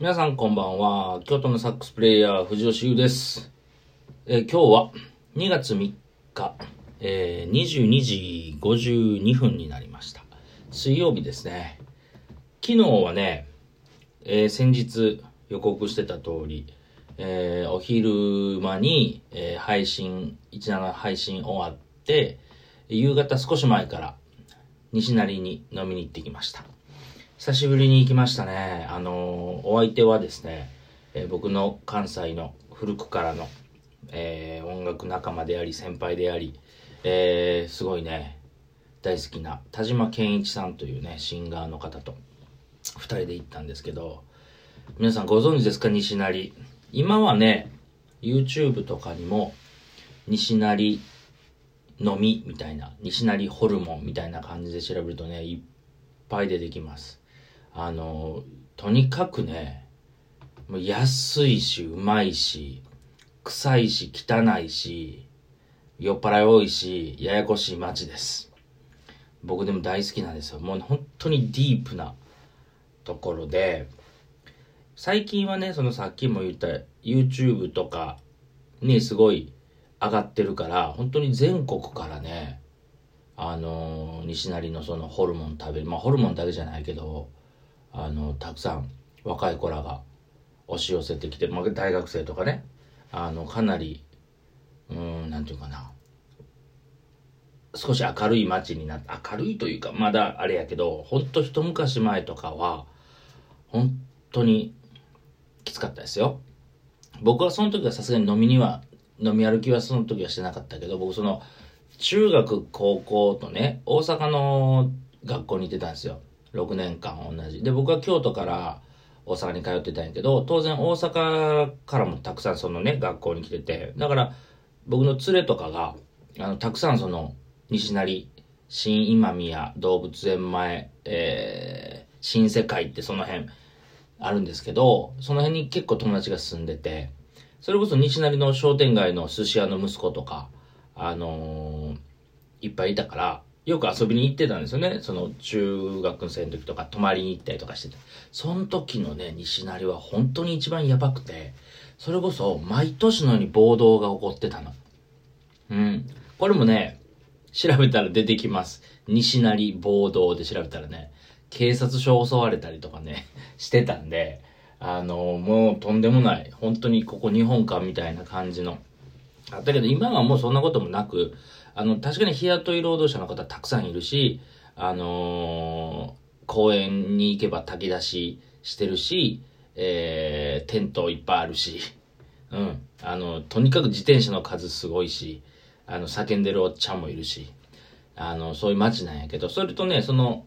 皆さんこんばんは。京都のサックスプレイヤー、藤吉優です。えー今日は2月3日、えー22時52分になりました。水曜日ですね。昨日はね、えー先日予告してた通り、えーお昼間に、え配信、17配信終わって、夕方少し前から西成に飲みに行ってきました。久しぶりに行きましたね。あのお相手はですね、えー僕の関西の古くからの、えー音楽仲間であり、先輩であり、えーすごいね、大好きな田島健一さんというね、シンガーの方と二人で行ったんですけど、皆さんご存知ですか？西成。今はね、YouTube とかにも、西成飲みみたいな、西成ホルモンみたいな感じで調べるとね、いっぱい出てきます。あの、とにかくね、もう安いし、うまいし、臭いし、汚いし、酔っ払い多いし、ややこしい街です。僕でも大好きなんですよ。もう本当にディープなところで、最近はね、そのさっきも言った YouTube とかにすごい上がってるから、本当に全国からね、あの西成のそのホルモン食べる、まあホルモンだけじゃないけど、あの、たくさん若い子らが押し寄せてきて、まあ大学生とかね、あの、かなり、うん、なんていうかな、少し明るい街になって、明るいというか、まだあれやけど、ほんと一昔前とかは、本当にきつかったですよ。僕はその時はさすがに飲みには、飲み歩きはその時はしてなかったけど、僕その、中学、高校とね、大阪の学校に行ってたんですよ。6年間同じ。で、僕は京都から大阪に通ってたんやけど、当然大阪からもたくさんそのね、学校に来てて、だから僕の連れとかが、あの、たくさんその、西成、新今宮動物園前、えー、新世界ってその辺あるんですけど、その辺に結構友達が住んでて、それこそ西成の商店街の寿司屋の息子とか、あのーいっぱいいたから、よく遊びに行ってたんですよね。その中学生の時とか泊まりに行ったりとかしてて。その時のね、西成は本当に一番やばくて、それこそ毎年のように暴動が起こってたの。うん。これもね、調べたら出てきます。西成暴動で調べたらね、警察署襲われたりとかね、してたんで、あのもうとんでもない。本当にここ日本かみたいな感じの。あったけど今はもうそんなこともなく、あの、確かに日雇い労働者の方たくさんいるし、あのー公園に行けば炊き出ししてるし、えー、テントいっぱいあるし、うん。あの、とにかく自転車の数すごいし、あの、叫んでるおっちゃんもいるし、あの、そういう街なんやけど、それとね、その、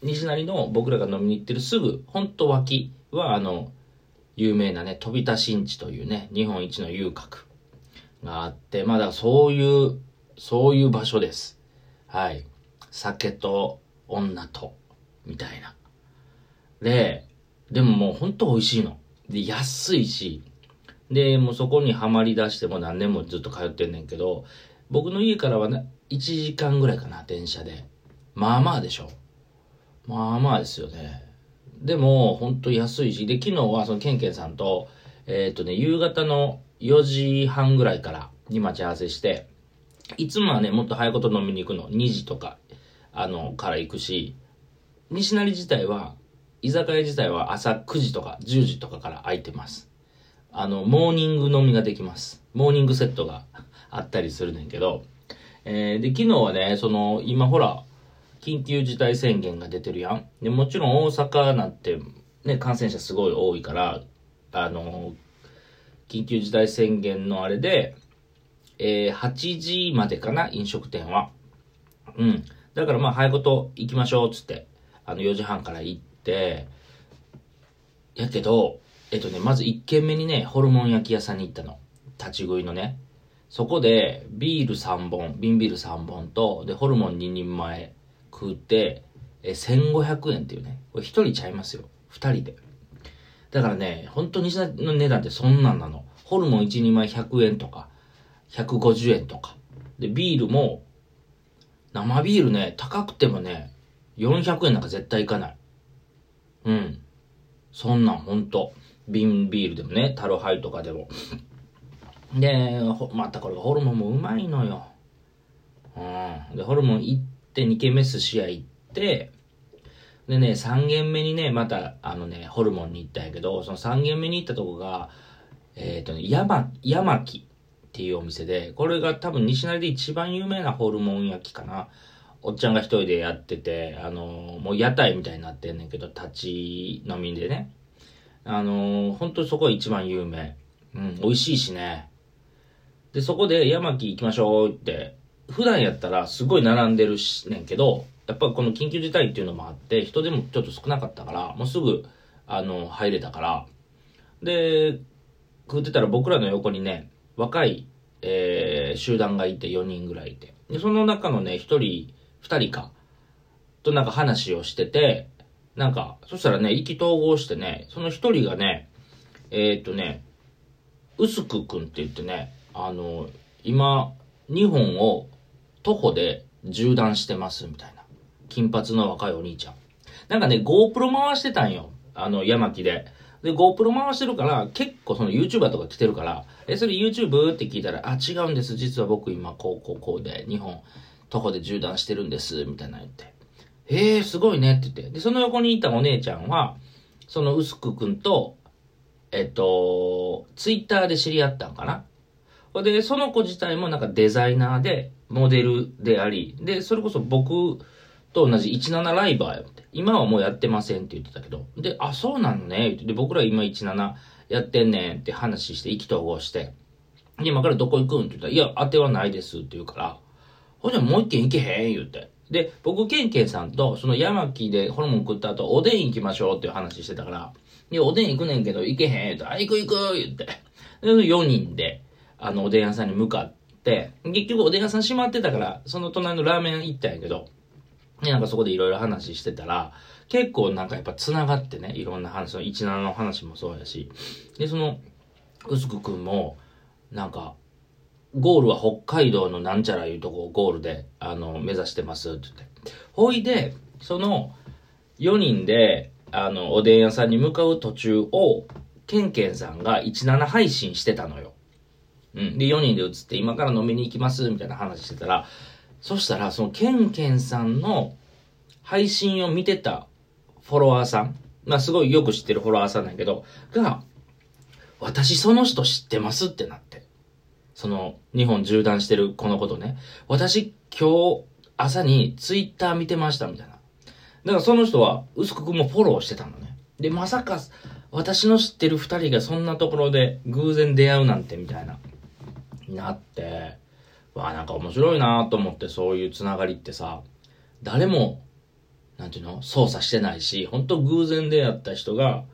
西成の僕らが飲みに行ってるすぐ、ほんと脇は、あの、有名なね、飛田新地というね、日本一の遊郭があって、まだそういう、そういう場所です。はい。酒と女と、みたいな。で、でももうほんと美味しいの。で、安いし、で、もうそこにはまり出しても何年もずっと通ってんねんけど、僕の家からはね、1時間ぐらいかな、電車で。まあまあでしょ。まあまあですよね。でも、ほんと安いし、で、昨日はそのケンケンさんと、えっ、とね、夕方の4時半ぐらいからに待ち合わせして、いつもはね、もっと早いこと飲みに行くの。2時とか、あの、から行くし、西成自体は、居酒屋自体は朝9時とか10時とかから空いてます。あの、モーニング飲みができます。モーニングセットが あったりするねんけど、えーで、昨日はね、その、今ほら、緊急事態宣言が出てるやん。で、もちろん大阪なんて、ね、感染者すごい多いから、あの、緊急事態宣言のあれで、えー8時までかな、飲食店は。うん。だからまあ、早いこと行きましょう、つって、あの、4時半から行って、やけど、えっとね、まず1軒目にね、ホルモン焼き屋さんに行ったの。立ち食いのね。そこで、ビール3本、瓶ビール3本と、で、ホルモン2人前食って、え、1500円っていうね。これ1人ちゃいますよ。2人で。だからね、本当に西の値段ってそんなんなの。ホルモン1人前100円とか、150円とか。で、ビールも、生ビールね、高くてもね、400円なんか絶対いかない。うん。そんなんほんと。瓶ビールでもね、タロハイとかでも。で、またこれホルモンもうまいのよ。うん。で、ホルモン行って2軒目寿司屋行って、でね、3軒目にね、また、あのね、ホルモンに行ったんやけど、その3軒目に行ったとこが、えっ、ー、とね、山、山木っていうお店で、これが多分西成で一番有名なホルモン焼きかな。おっちゃんが一人でやってて、あのー、もう屋台みたいになってんねんけど、立ち飲みでね。あのー、本当そこが一番有名。うん、美味しいしね。で、そこで山木行きましょうって、普段やったらすごい並んでるしねんけど、やっぱこの緊急事態っていうのもあって、人でもちょっと少なかったから、もうすぐ、あの、入れたから。で、食ってたら僕らの横にね、若い、えー、集団がいて4人ぐらいいて。で、その中のね、1人、2人か、となんか話をしてて、なんか、そしたらね、意気投合してね、その1人がね、えー、っとね、薄くくんって言ってね、あの、今、日本を徒歩で縦断してますみたいな。金髪の若いお兄ちゃん。なんかね、GoPro 回してたんよ。あの、山木で。で、GoPro 回してるから、結構その YouTuber とか来てるから、え、それ YouTube? って聞いたら、あ、違うんです。実は僕今、こう、こう、こうで、日本、徒歩で縦断してるんです。みたいな言って。えー、すごいねって言って。で、その横にいたお姉ちゃんは、その薄くくんと、えっと、ツイッターで知り合ったんかなで、その子自体もなんかデザイナーで、モデルであり、で、それこそ僕と同じ17ライバーやって。今はもうやってませんって言ってたけど。で、あ、そうなのね。で、僕ら今17やってんねんって話して意気投合して。で、今からどこ行くんって言ったら、いや、当てはないですって言うから、ほんじゃもう一軒行けへん言って。で、僕、ケンケンさんと、その山木でホルモン食った後、おでん行きましょうっていう話してたから、いや、おでん行くねんけど行けへんって、あ、行く行く言って。で、4人で、あの、おでん屋さんに向かって、結局おでん屋さん閉まってたから、その隣のラーメン行ったんやけど、なんかそこでいろいろ話してたら、結構なんかやっぱ繋がってね、いろんな話、の17の話もそうやし、で、その、うすくくんも、なんか、ゴールは北海道のなんちゃらいうとこをゴールで、あの、目指してますって言って。ほいで、その、4人で、あの、おでん屋さんに向かう途中を、ケンケンさんが17配信してたのよ。うん。で、4人で映って、今から飲みに行きます、みたいな話してたら、そしたら、そのケンケンさんの配信を見てたフォロワーさん、まあすごいよく知ってるフォロワーさんなんやけど、が、私その人知ってますってなって。その、日本縦断してるこのことね。私今日朝にツイッター見てましたみたいな。だからその人は、薄くくもフォローしてたのね。で、まさか、私の知ってる二人がそんなところで偶然出会うなんてみたいな、なって、わあなんか面白いなと思ってそういうつながりってさ、誰も、なんていうの操作してないし、本当偶然出会った人が、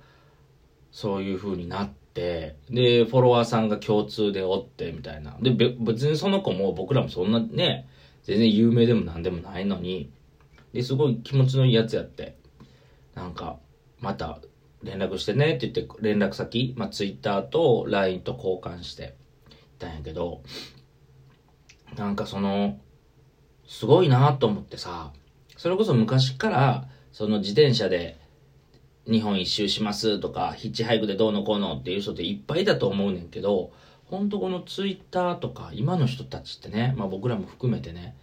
そういう風になって、で、フォロワーさんが共通でおって、みたいな。で、別にその子も僕らもそんなね、全然有名でも何でもないのに、で、すごい気持ちのいいやつやって、なんか、また連絡してねって言って、連絡先、まあ、Twitter と LINE と交換して、たんやけど、なんかその、すごいなと思ってさ、それこそ昔から、その自転車で日本一周しますとか、ヒッチハイクでどうのこうのっていう人っていっぱいだと思うねんけど、ほんとこのツイッターとか、今の人たちってね、まあ僕らも含めてね、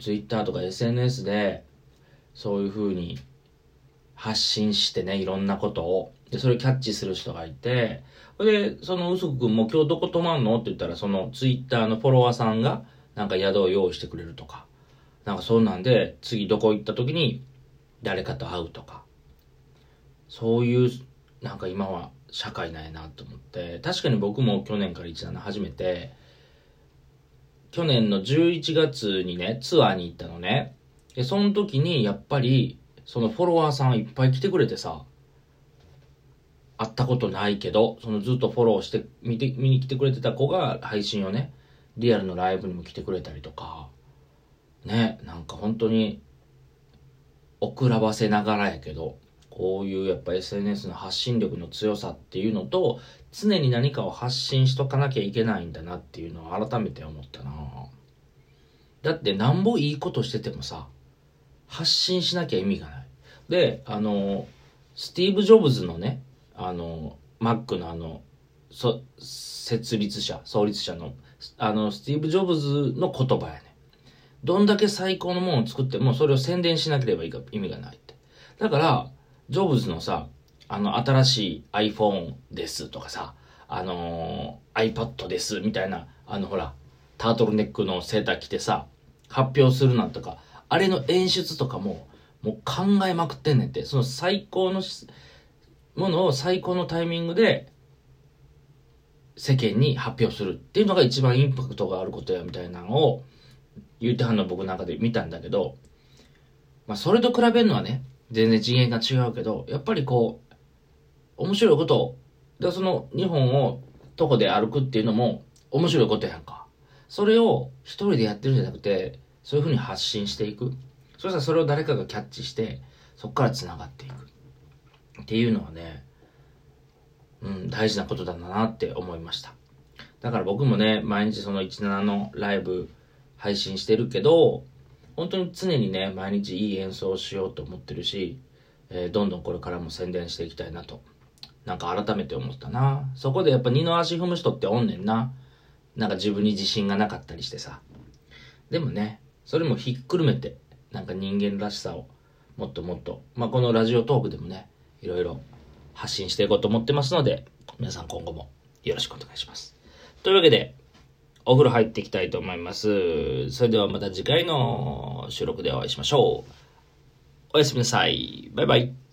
ツイッターとか SNS で、そういう風に発信してね、いろんなことを。で、それをキャッチする人がいて、で、そのうすくんも今日どこ泊まんのって言ったら、そのツイッターのフォロワーさんが、なんか宿を用意してくれるとか、なんかそんなんで、次どこ行った時に誰かと会うとか、そういう、なんか今は社会なんやなと思って、確かに僕も去年から17始めて、去年の11月にね、ツアーに行ったのね。で、その時にやっぱり、そのフォロワーさんいっぱい来てくれてさ、会ったことないけど、そのずっとフォローして、見て、見に来てくれてた子が配信をね、リアルのライブにも来てくれたりとか、ね、なんか本当に、遅らばせながらやけど、こういうやっぱ SNS の発信力の強さっていうのと、常に何かを発信しとかなきゃいけないんだなっていうのを改めて思ったなだってなんぼいいことしててもさ、発信しなきゃ意味がない。で、あの、スティーブ・ジョブズのね、あの、Mac のあの、設立者、創立者の、あの、スティーブ・ジョブズの言葉やね。どんだけ最高のものを作っても、それを宣伝しなければいいか意味がないって。だから、ジョブズのさ、あの、新しい iPhone ですとかさ、あのー、iPad ですみたいな、あの、ほら、タートルネックのセーター着てさ、発表するなんとか、あれの演出とかも、もう考えまくってんねんって。その最高のものを最高のタイミングで世間に発表するっていうのが一番インパクトがあることやみたいなのを言うてはんの僕なんかで見たんだけど、まあそれと比べるのはね、全然次元が違うけど、やっぱりこう、面白いこと、でその日本を徒歩で歩くっていうのも面白いことやんか。それを一人でやってるんじゃなくて、そういうふうに発信していく。そしたらそれを誰かがキャッチして、そこから繋がっていく。っていうのはね、大事なことだなって思いました。だから僕もね、毎日その17のライブ配信してるけど、本当に常にね、毎日いい演奏をしようと思ってるし、えー、どんどんこれからも宣伝していきたいなと、なんか改めて思ったな。そこでやっぱ二の足踏む人っておんねんな。なんか自分に自信がなかったりしてさ。でもね、それもひっくるめて、なんか人間らしさをもっともっと、まあ、このラジオトークでもね、いろいろ発信していこうと思ってますので、皆さん今後もよろしくお願いします。というわけで、お風呂入っていきたいと思います。それではまた次回の収録でお会いしましょう。おやすみなさい。バイバイ。